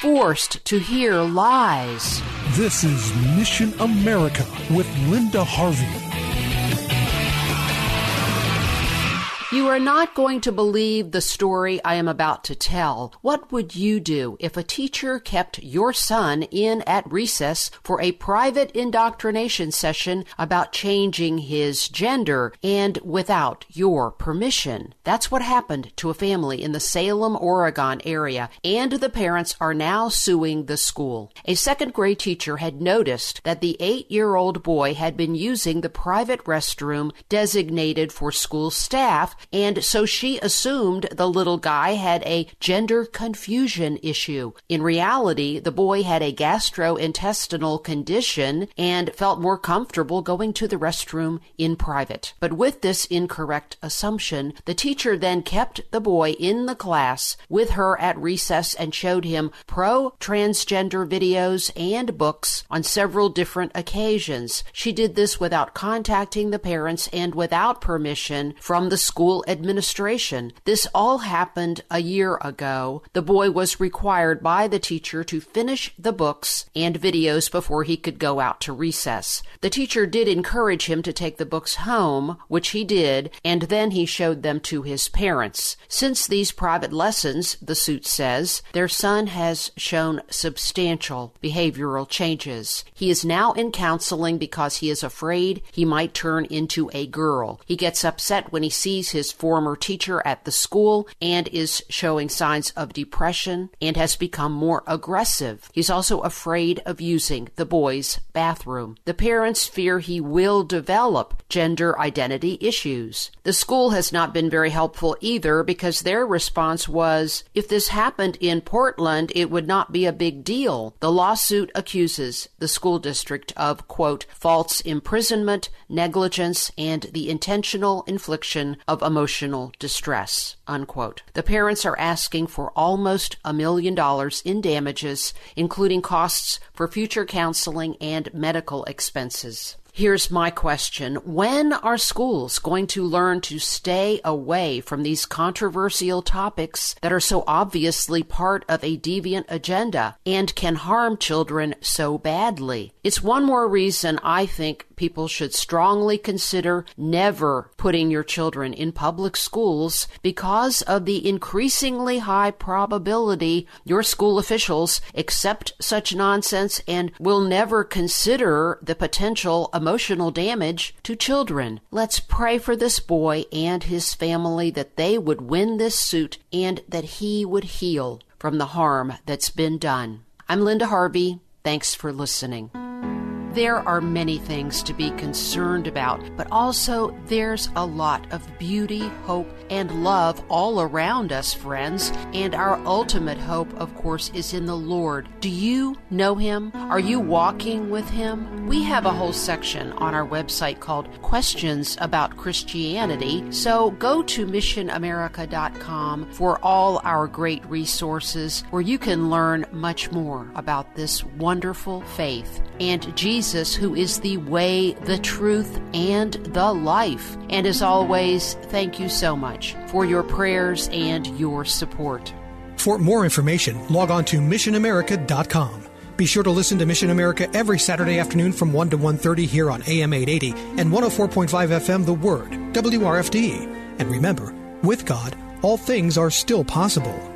Forced to hear lies. This is Mission America with Linda Harvey. You are not going to believe the story I am about to tell. What would you do if a teacher kept your son in at recess for a private indoctrination session about changing his gender and without your permission? That's what happened to a family in the Salem, Oregon area, and the parents are now suing the school. A second grade teacher had noticed that the eight year old boy had been using the private restroom designated for school staff and so she assumed the little guy had a gender confusion issue. In reality, the boy had a gastrointestinal condition and felt more comfortable going to the restroom in private. But with this incorrect assumption, the teacher then kept the boy in the class with her at recess and showed him pro transgender videos and books on several different occasions. She did this without contacting the parents and without permission from the school administration. This all happened a year ago. The boy was required by the teacher to finish the books and videos before he could go out to recess. The teacher did encourage him to take the books home, which he did, and then he showed them to his parents. Since these private lessons, the suit says, their son has shown substantial behavioral changes. He is now in counseling because he is afraid he might turn into a girl. He gets upset when he sees his former teacher at the school and is showing signs of depression and has become more aggressive. He's also afraid of using the boys' bathroom. The parents fear he will develop gender identity issues. The school has not been very helpful either because their response was if this happened in Portland, it would not be a big deal. The lawsuit accuses the school district of, quote, false imprisonment, negligence, and the intentional infliction of emotional distress, unquote. The parents are asking for almost a million dollars in damages, including costs for future counseling and medical expenses. Here's my question. When are schools going to learn to stay away from these controversial topics that are so obviously part of a deviant agenda and can harm children so badly? It's one more reason I think people should strongly consider never putting your children in public schools because of the increasingly high probability your school officials accept such nonsense and will never consider the potential emotional damage to children. Let's pray for this boy and his family that they would win this suit and that he would heal from the harm that's been done. I'm Linda Harvey. Thanks for listening. There are many things to be concerned about, but also there's a lot of beauty, hope, and love all around us, friends. And our ultimate hope, of course, is in the Lord. Do you know Him? Are you walking with Him? We have a whole section on our website called Questions About Christianity. So go to missionamerica.com for all our great resources where you can learn much more about this wonderful faith and Jesus, who is the way, the truth, and the life. And as always, thank you so much for your prayers and your support. For more information, log on to missionamerica.com. Be sure to listen to Mission America every Saturday afternoon from 1 to 1.30 here on AM 880 and 104.5 FM The Word, WRFD. And remember, with God, all things are still possible.